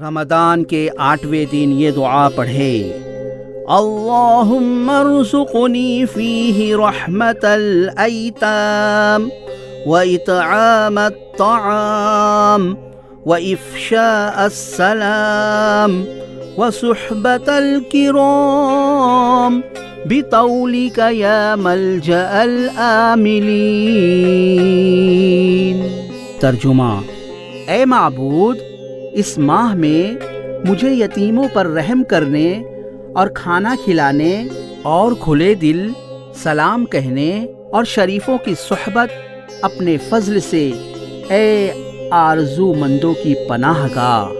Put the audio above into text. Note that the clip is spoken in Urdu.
رمضان کے آٹھویں دن یہ دعا پڑھے، اللہم ارزقنی فیہ رحمت الایتام و اطعام الطعام و افشاء السلام و صحبت الكرام بطولک یا ملجأ الآملین. ترجمہ اے معبود اس ماہ میں مجھے یتیموں پر رحم کرنے اور کھانا کھلانے اور کھلے دل، سلام کہنے اور شریفوں کی صحبت اپنے فضل سے، اے آرزو مندوں کی پناہ گاہ۔